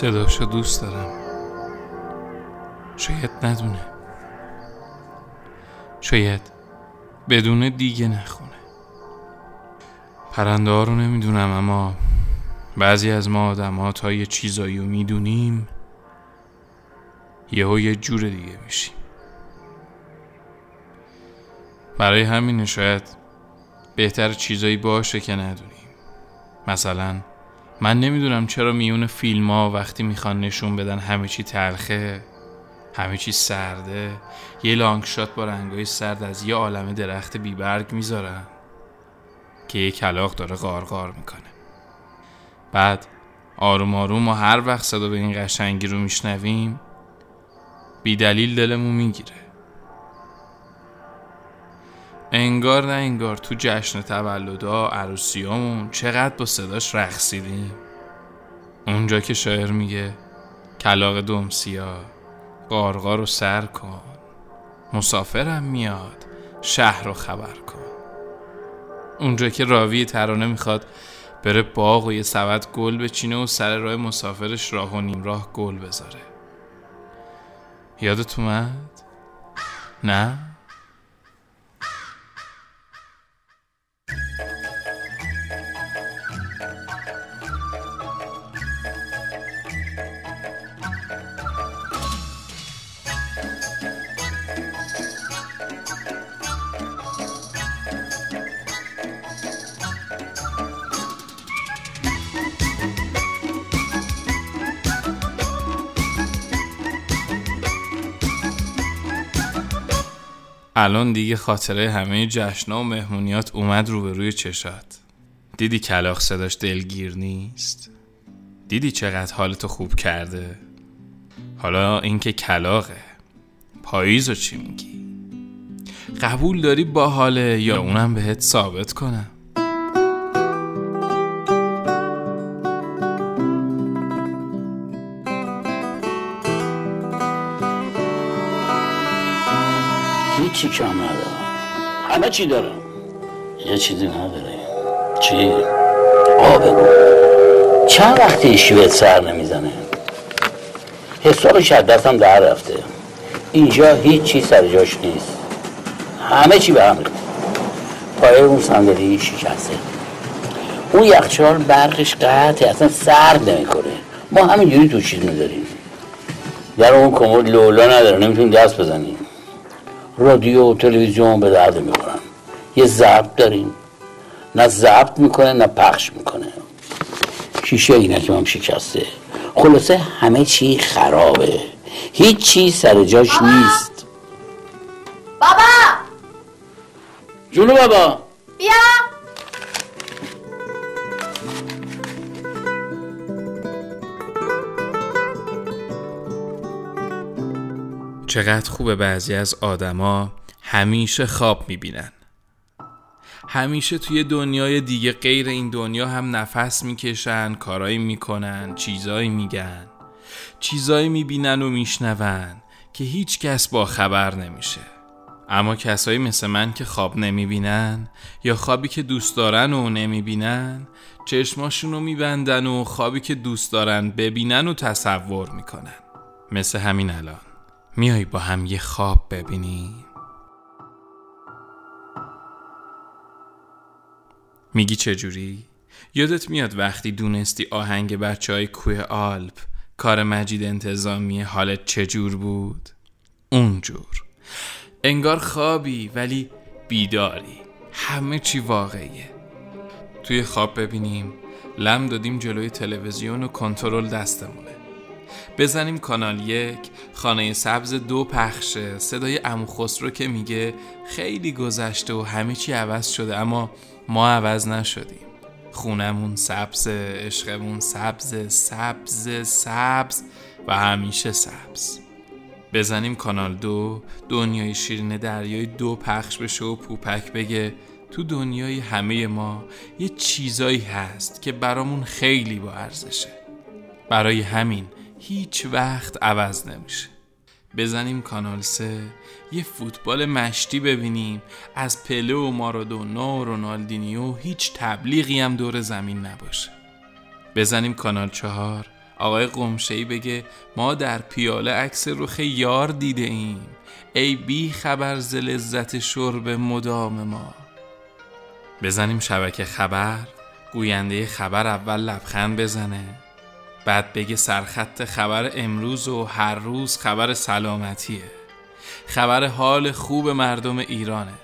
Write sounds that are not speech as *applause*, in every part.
صداشو دوست دارم. شاید ندونه. شاید بدون دیگه نخونه. پرنده ها رو نمی‌دونم اما بعضی از ما آدم ها تا یه چیزایی رو می‌دونیم یهو یه جور دیگه میشیم. برای همین شاید بهتر چیزایی باشه که ندونیم. مثلا من نمی‌دونم چرا میون فیلم ها وقتی می‌خوان نشون بدن همه چی تلخه همه چی سرده. یه لانگ شات با رنگای سرد از یه عالم درخت بیبرگ می‌ذارن که یه کلاق داره غارغار می‌کنه. بعد آروم آروم و هر وقت صدا به این قشنگی رو میشنویم بی دلیل دلمون می‌گیره. انگار نه انگار تو جشن تولدا عروسیامون چقدر با صداش رقصیدیم اونجا که شاعر میگه کلاق دومسیا قارقار رو سر کن مسافرم میاد شهر رو خبر کن اونجا که راوی ترانه می‌خواد بره باغ و یه سبد گل بچینه و سر راه مسافرش راه و نیم راه گل بذاره یادت اومد؟ نه؟ الان دیگه خاطره همه جشنا و مهمونیات اومد روبروی چشات. دیدی کلاخ صداش دلگیر نیست؟ دیدی چقدر حالتو خوب کرده؟ حالا اینکه کلاقه پاییز چی میگی؟ قبول داری با حاله یا اونم بهت ثابت کنم؟ هیچی کم ندارم؟ همه چی دارم. یه چیزی نداره چی؟ آب چند وقتی بهت سر نمی‌زنه؟ حسابش از دستم در رفته. اینجا هیچ چی سر جاش نیست. همه چی به هم پای اون صندلی شکسته. اون یخچال برقش قطعه اصلا سرد نمی‌کنه. ما همینجوری تو چیز میداریم در اون کمد لولا نداره. نمی‌تونیم دست بزنیم. رادیو و تلویزیون به درد می‌خورن. یه ضبط داریم. نه ضبط می‌کنه نه پخش می‌کنه. شیشه اینکه هم شکسته. خلاصه همه چی خرابه. هیچ چی سر جاش بابا! نیست. بابا! جونو بابا! بیا! چقدر خوبه بعضی از آدما همیشه خواب می‌بینن. همیشه توی دنیای دیگه غیر این دنیا هم نفس می‌کشن کارایی می‌کنن چیزایی میگن. چیزایی می‌بینن و میشنون که هیچ کس با خبر نمیشه. اما کسایی مثل من که خواب نمی‌بینن یا خوابی که دوست دارن و نمی‌بینن چشماشون رو میبندن و خوابی که دوست دارن ببینن و تصور می‌کنن. مثل همین الان. میای با هم یه خواب ببینیم میگی چجوری؟ یادت میاد وقتی دونستی آهنگ بچه های کوه آلپ کار مجید انتظامی حالت چجور بود؟ اونجور. انگار خوابی ولی بیداری. همه چی واقعیه. توی خواب ببینیم لم دادیم جلوی تلویزیون و کنترل دستمونه. بزنیم کانال یک. خانه سبز دو پخشه. صدای امو خسرو که میگه خیلی گذشته و همه چی عوض شده اما ما عوض نشدیم. خونمون سبز عشقمون سبز سبز سبز و همیشه سبز. بزنیم کانال دو. دنیای شیرین دریای دو پخش بشه و پوپک بگه تو دنیای همه ما یه چیزایی هست که برامون خیلی با ارزشه. برای همین هیچ وقت عوض نمیشه. بزنیم کانال سه یه فوتبال مشتی ببینیم. از پله و مارادونا و رونالدینیو هیچ تبلیغی هم دور زمین نباشه. بزنیم کانال چهار. آقای قمشهی بگه ما در پیاله عکس رخ یار دیده ایم. ای بی خبر ز لذت شرب مدام ما. بزنیم شبکه خبر. گوینده خبر اول لبخند بزنه. بعد بگه سرخط خبر امروز و هر روز خبر سلامتیه. خبر حال خوب مردم ایرانه.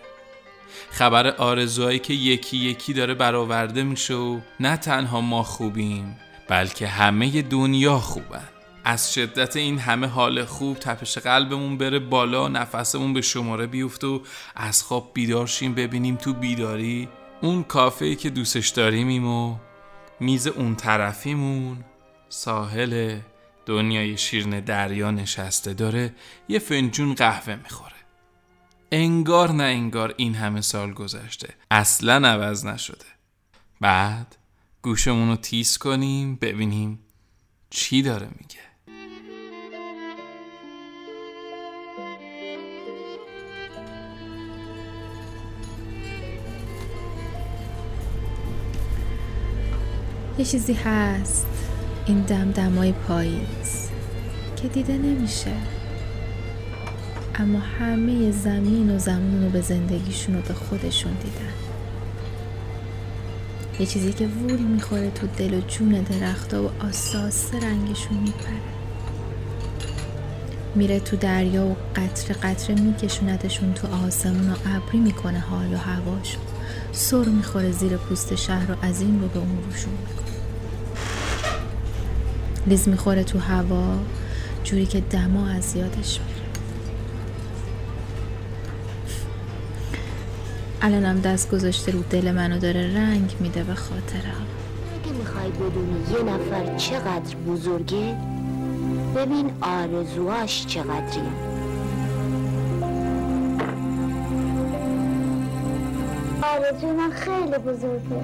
خبر آرزوهایی که یکی یکی داره برآورده میشه و نه تنها ما خوبیم بلکه همه دنیا خوبن. از شدت این همه حال خوب تپش قلبمون بره بالا نفسمون به شماره بیفت و از خواب بیدارشیم ببینیم تو بیداری اون کافه که دوستش داریمیم و میز اون طرفیمون. ساحل دنیای شیرن دریا نشسته داره یه فنجون قهوه می‌خوره. انگار نه انگار این همه سال گذشته. اصلا عوض نشده. بعد گوشمون رو تیز کنیم ببینیم چی داره میگه. یه چیزی هست. این دمدمای پاییز که دیده نمیشه. اما همه زمین و زمان رو به زندگیشون و به خودشون دیدن. یه چیزی که وول می‌خوره تو دل و جون درختا و آساس رنگشون میپره. میره تو دریا و قطره قطره میکشوندشون تو آسمون و ابری می‌کنه حال و هواشون سر می‌خوره زیر پوست شهر و از این رو به اون روشون می‌کنه. لیز می‌خوره تو هوا جوری که دما از یادش میره. الانم دست گذاشته رو دل منو داره رنگ میده به خاطرم. اگه می‌خوای بدونی یه نفر چقدر بزرگه ببین آرزوهاش چقدریه. آرزوی من خیلی بزرگه.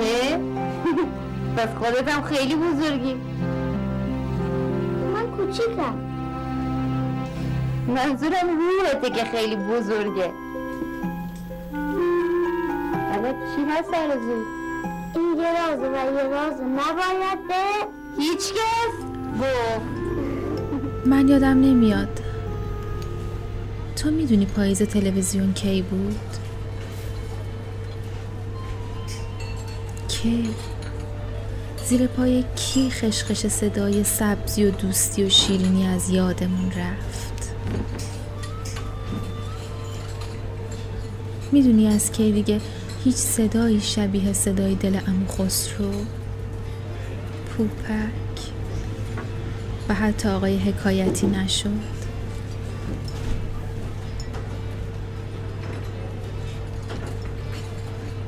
هه؟ *laughs* پس خودت هم خیلی بزرگی. کوچیکم منظورم روحته که خیلی بزرگه حالا چی هست آرزو؟ این یه رازه و یه راز نباید به هیچ کس؟ گفت من یادم نمیاد تو می‌دونی پاییز تلویزیون کی بود؟ کی؟ زیر پای کی خشخش صدای سبزی و دوستی و شیرینی از یادمون رفت؟ می‌دونی از کی دیگه هیچ صدایی شبیه صدای دل امو خسرو پوپک و حتی آقای حکایتی نشد.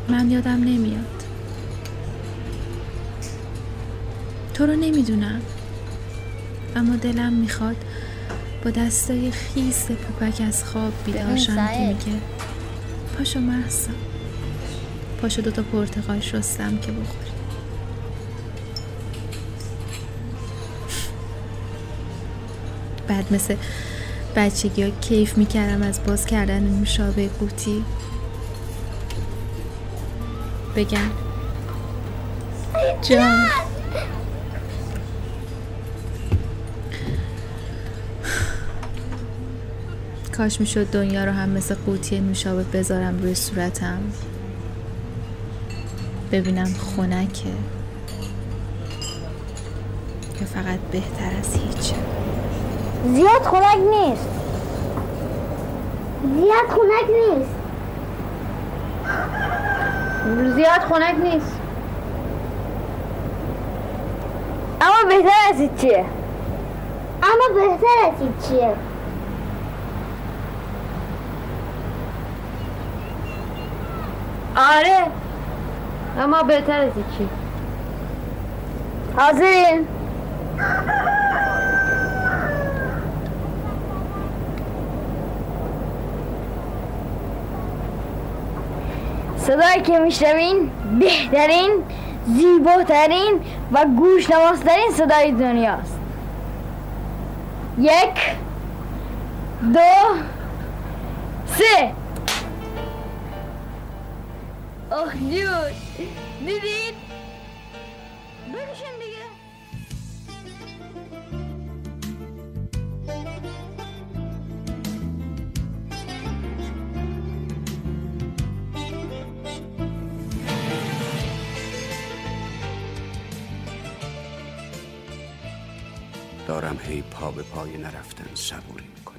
من یادم نمیاد. تو رو نمی‌دونم. اما دلم می‌خواد با دستای خیس پوپک از خواب بیدارشم که. میگه پاشو محسا. پاشو دوتا پرتقال شستم که بخوری. بعد مثل بچگی ها کیف می‌کردم از باز کردن نوشابه قوطی. بگم. جان. کاش می‌شد دنیا رو هم مثل قوطی نوشابه بذارم روی صورتم. ببینم خنکه. یا فقط بهتر از هیچ. زیاد خنک نیست. زیاد خنک نیست. زیاد خنک نیست. اما بهتر از چیه اما بهتر از این آره. اما بهتر از چی حاضرین؟ صدایی که میشنوین بهترین زیباترین و گوشنوازترین صدای دنیاست. یک دو سه. آخ جون میبین بکشن دیگه دارم هی پا به پای نرفتن صبوری می‌کنم.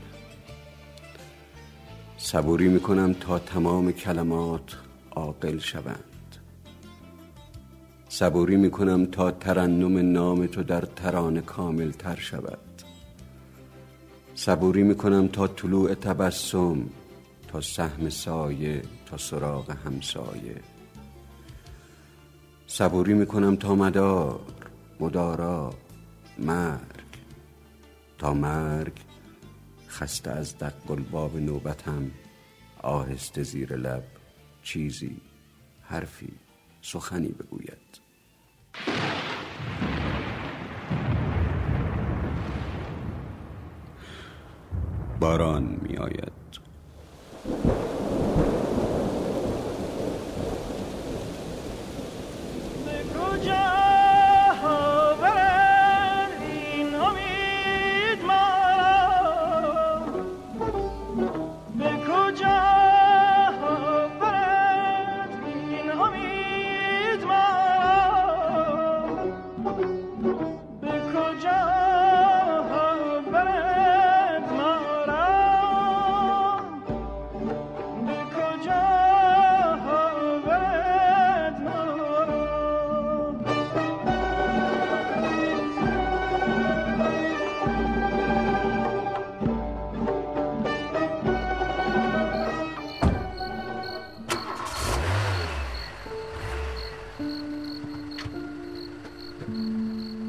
صبوری می‌کنم تا تمام کلمات عاقل شوند. صبوری می‌کنم تا ترنم نام تو در ترانه کامل تر شود. صبوری می‌کنم تا طلوع تبسم تا سهم سایه تا سراغ همسایه. صبوری می‌کنم تا مدار مدارا مرگ. تا مرگ خسته از دق الباب نوبتم آهسته زیر لب. چیزی حرفی سخنی بگوید. باران می آید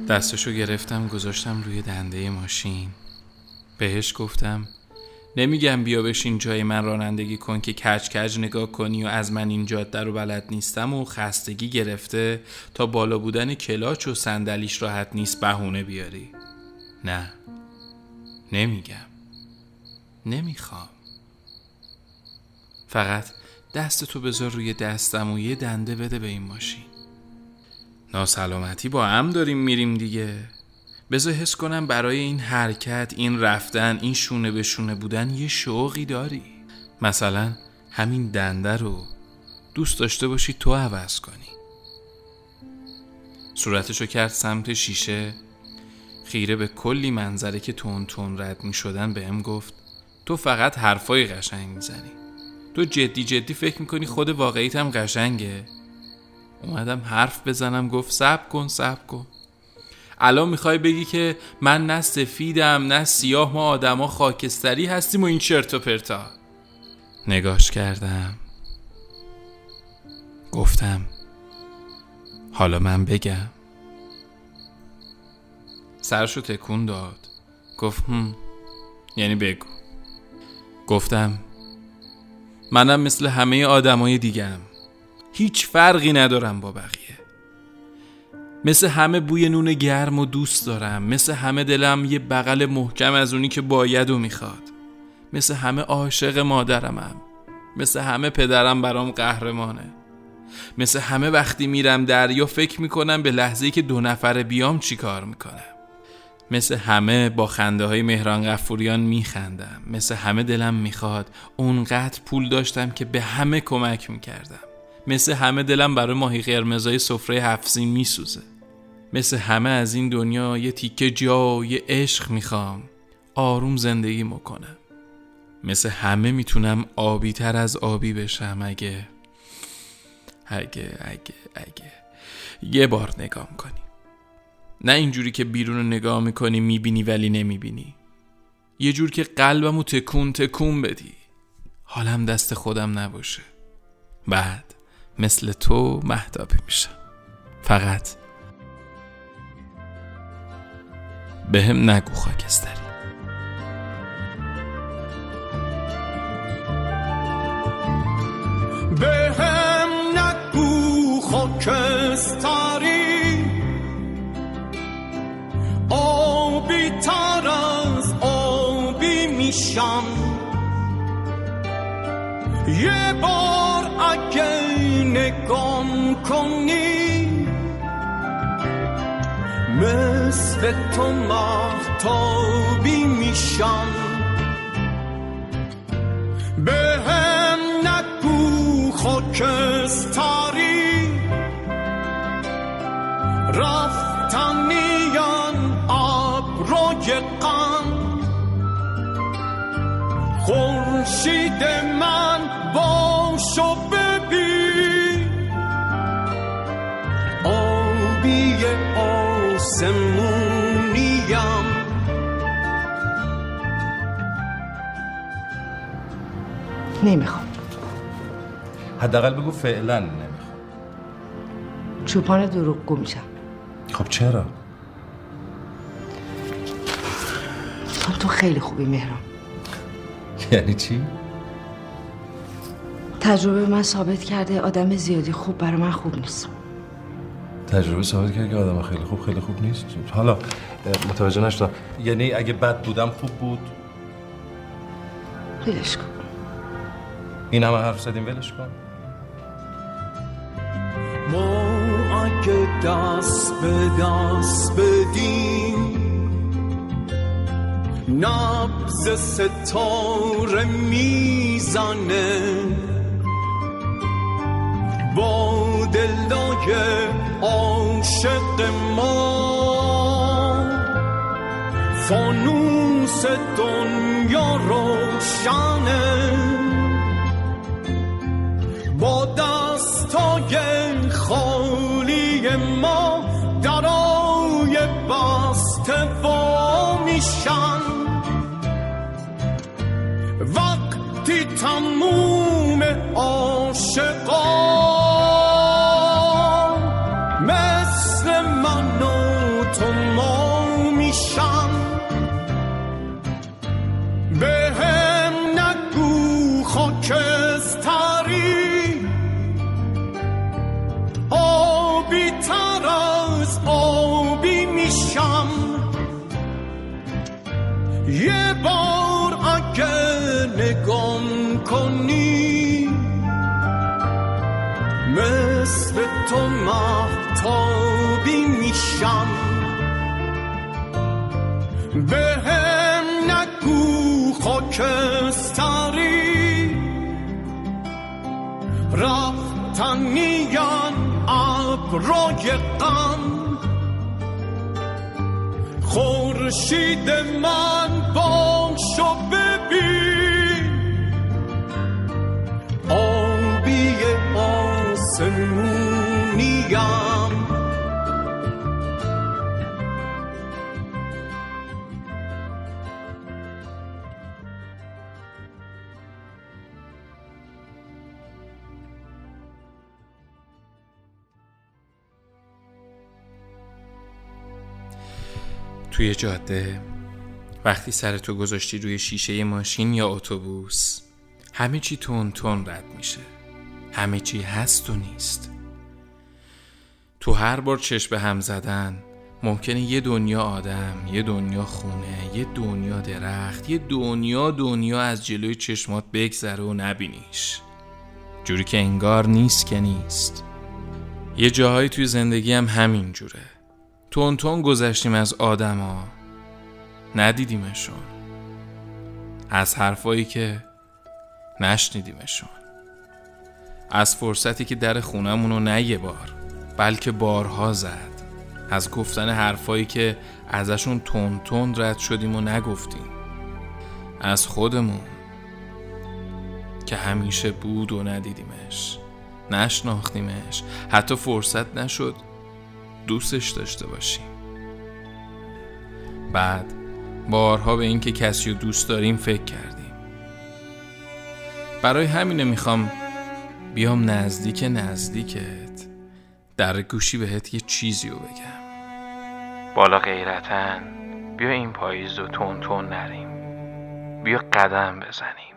دستشو گرفتم گذاشتم روی دنده ماشین. بهش گفتم نمیگم بیا بشین جای من رانندگی کن که کج کج نگاه کنی و از من این جاده رو بلد نیستم و خستگی گرفته تا بالا بودن کلاچ و صندلیش راحت نیست بهونه بیاری. نه نمیگم. نمی‌خوام. فقط دست تو بذار روی دستم و یه دنده بده به این ماشین. ناسلامتی با هم داریم میریم دیگه. بذار حس کنم برای این حرکت این رفتن این شونه به شونه بودن یه شوقی داری. مثلا همین دنده رو دوست داشته باشی تو عوض کنی. صورتشو کرد سمت شیشه. خیره به کلی منظره که تون تون رد می شدن به هم گفت تو فقط حرفای قشنگ می‌زنی. تو جدی جدی فکر می‌کنی خود واقعیت هم قشنگه؟ اومدم حرف بزنم گفت سب کن سب کن. الان می‌خوای بگی که من نه سفیدم نه سیاه ما آدما خاکستری هستیم و این چرت و پرتا. نگاش کردم. گفتم حالا من بگم. سرشو تکون داد. گفت هم یعنی بگو. گفتم منم مثل همه آدمای دیگم هیچ فرقی ندارم با بقیه. مثل همه بوی نون گرم و دوست دارم. مثل همه دلم یه بغل محکم از اونی که باید و می‌خواد. مثل همه عاشق مادرمم. مثل همه پدرم برام قهرمانه. مثل همه وقتی میرم دریا فکر می‌کنم به لحظه که دو نفر بیام چی کار می‌کنم. مثل همه با خنده های مهران غفوریان میخندم. مثل همه دلم می‌خواد اونقدر پول داشتم که به همه کمک می‌کردم. مثل همه دلم برای ماهی قرمزای سفره هفزین میسوزه. مثل همه از این دنیا یه تیکه جا یه عشق می‌خوام. آروم زندگی می‌کنم مثل همه می‌تونم آبی تر از آبی بشم اگه اگه اگه اگه. یه بار نگاه کنی نه اینجوری که بیرون رو نگاه می‌کنی می‌بینی ولی نمی‌بینی. یه جور که قلبمو تکون تکون بدی. حالم دست خودم نباشه. بعد مثل تو مهدابی میشم. فقط به هم نگو خاکستری. به هم نگو خاکستری. آبی تر از آبی میشم. یه بار نگام کنی مثل تو محتابی میشم به هم نگو خاکستری رفتنیان ابرو ابرای غم خورشید من باش و نمی‌خوام. حداقل بگو فعلا نمی‌خوام. چوپان دروغگو میشم. خب چرا؟ تو تو خیلی خوبی مهران. یعنی چی؟ تجربه من ثابت کرده آدم زیادی خوب برای من خوب نیست. تجربه ثابت کرد که آدم خیلی خوب خیلی خوب نیست؟ حالا متوجه نشدم. یعنی اگه بد بودم خوب بود؟ ولش کن. این همه حرف زدیم ولش کن. ما اگه دست به دست بدیم نبز ستاره می‌زنه. با دلای عاشق ما. فانوس دنیا روشنه. وا میشن وقتی تموم عاشقان مثل من و تو ما میشن. به هم نگو خاکستری. آبی تر از آبی میشم. یه بار اگه نگام کنی مثل تو محتابی میشم. به هم نگو خاکستری. رفتنیان ابرای غم. خورشید من باش و ببین آبی آسمونیم توی جاده وقتی سر تو گذاشتی روی شیشه ماشین یا اتوبوس همه چی تون تون رد میشه. همه چی هست و نیست. تو هر بار چشم به هم زدن ممکنه یه دنیا آدم یه دنیا خونه یه دنیا درخت یه دنیا دنیا از جلوی چشمات بگذره و نبینیش. جوری که انگار نیست که نیست. یه جاهایی توی زندگی هم همین جوره. تون تون گذشتیم از آدما. ندیدیمشون. از حرفایی که نشنیدیمشون. از فرصتی که در خونمونو نه یه بار بلکه بارها زد. از گفتن حرفایی که ازشون تون تون رد شدیم و نگفتیم. از خودمون که همیشه بود و ندیدیمش نشناختیمش. حتی فرصت نشد دوستش داشته باشیم. بعد بارها به اینکه کسی رو دوست داریم فکر کردیم. برای همینه می‌خوام بیام نزدیک نزدیکت. در گوشی بهت یه چیزی رو بگم. بالا غیرتن بیا این پاییز رو تون تون نریم. بیا قدم بزنیم.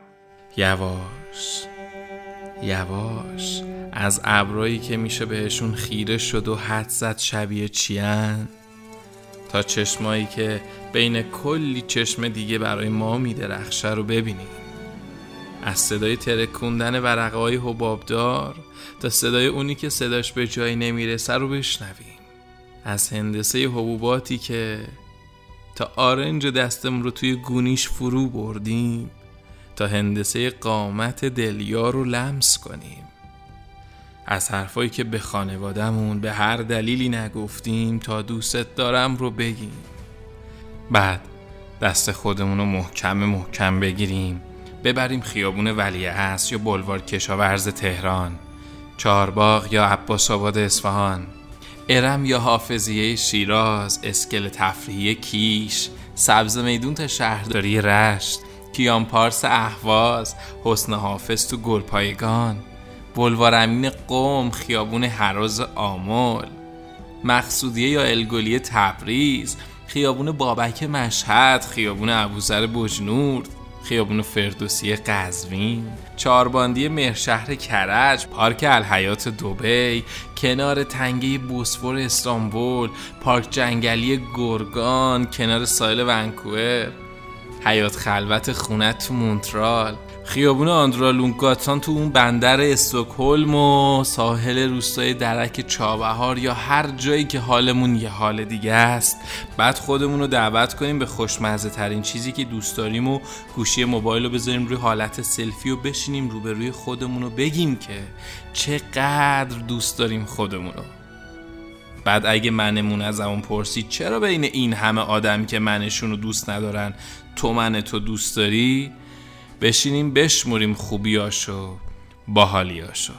یواش یواش. از ابرایی که میشه بهشون خیره شد و حد زد شبیه چیان تا چشمایی که بین کلی چشم دیگه برای ما میدرخشه رو ببینیم از صدای ترکوندن ورقه های حبابدار تا صدای اونی که صداش به جایی نمی‌رسه رو بشنویم از هندسه حبوباتی که تا آرنج دستم رو توی گونیش فرو بردیم تا هندسه قامت دلیار رو لمس کنیم. از حرفایی که به خانوادهمون به هر دلیلی نگفتیم تا دوست دارم رو بگیم. بعد دست خودمون رو محکم محکم بگیریم. ببریم خیابون ولی یا بلوار کشاورز تهران. چارباغ یا عباس آباد اصفهان. ارم یا حافظیه شیراز اسکل تفریحی کیش سبز میدون تا شهرداری رشت کیان پارس اهواز حسن حافظ تو گلپایگان. بلوار امین قوم خیابون حراز آمل مقصودیه یا الگولیه تبریز خیابون بابک مشهد خیابون ابوذر بجنورد خیابون فردوسی قزوین چارباندی مهرشهر کرج پارک الحیات دوبی کنار تنگه بوسفور استانبول پارک جنگلی گرگان کنار سایل ونکوور حیات خلوت خونت تو مونترال. خیابون آندرالونگاتان تو اون بندر استکهلم و ساحل روستای درک چابهار یا هر جایی که حالمون یه حال دیگه است. بعد خودمون رو دعوت کنیم به خوشمزه ترین چیزی که دوست داریم و گوشی موبایل رو بذاریم روی حالت سلفی و بشینیم روبروی خودمون رو بگیم که چقدر دوست داریم خودمون رو بعد اگه منمون از اون پرسید چرا بین این همه آدم که منشون رو دوست ندارن تو من تو دوست داری؟ بشینیم بشموریم خوبیاشو باحالیاشو.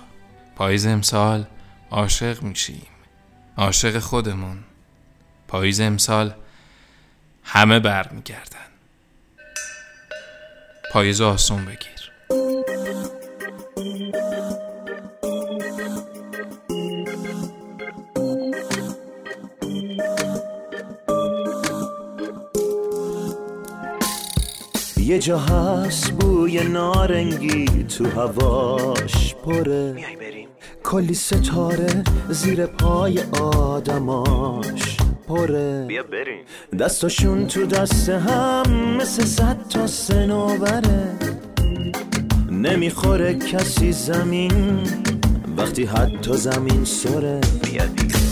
پاییز امسال عاشق میشیم. عاشق خودمون. پاییز امسال همه برمیگردن. پاییز آسون بگیر. یه جا هست بوی نارنگی تو هواش پره. کلی ستاره زیر پای آدماش پره. بیا بریم. دستاشون تو دست هم مثل صد تا سنوبره نمی‌خوره کسی زمین وقتی حتی زمین سره.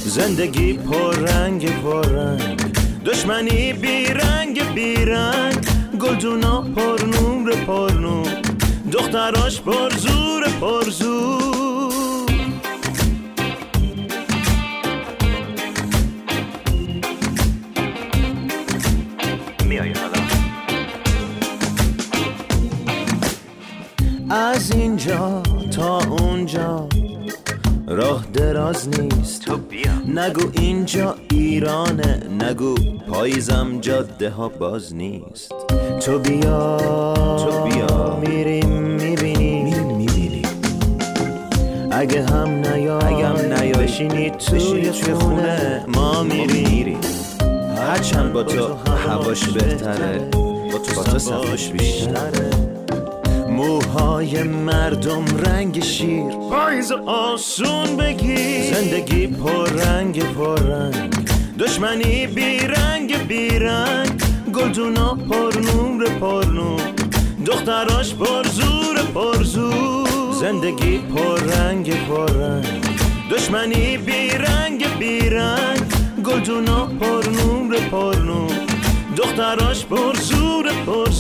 زندگی پر رنگ پر رنگ دشمنی بی رنگ گلدونا پر نور پر نور. دختراش پر زور پر زور. میای از اینجا تا اونجا راه دراز نیست. تو بیا. نگو اینجا ایرانه نگو پاییزم جاده ها باز نیست. تو بیا تو بیا. میریم می‌بینی میریم می‌بینی اگه هم نیا اگه هم نیا بشینی توی خونه. ما میریم. هرچند با تو هواش بهتره با تو صفاش بیشتره. موهای مردم رنگ شیر. پاییز آسون بگیر. زندگی پر رنگ پر رنگ. دشمنی بی رنگ. رنگ گلدونا پر نور پر نور دختراش پر زور پر زور. زندگی پر رنگ پر رنگ. دشمنی بی رنگ بی رنگ. گلدونا پر نور پر نور دختراش پر زور پر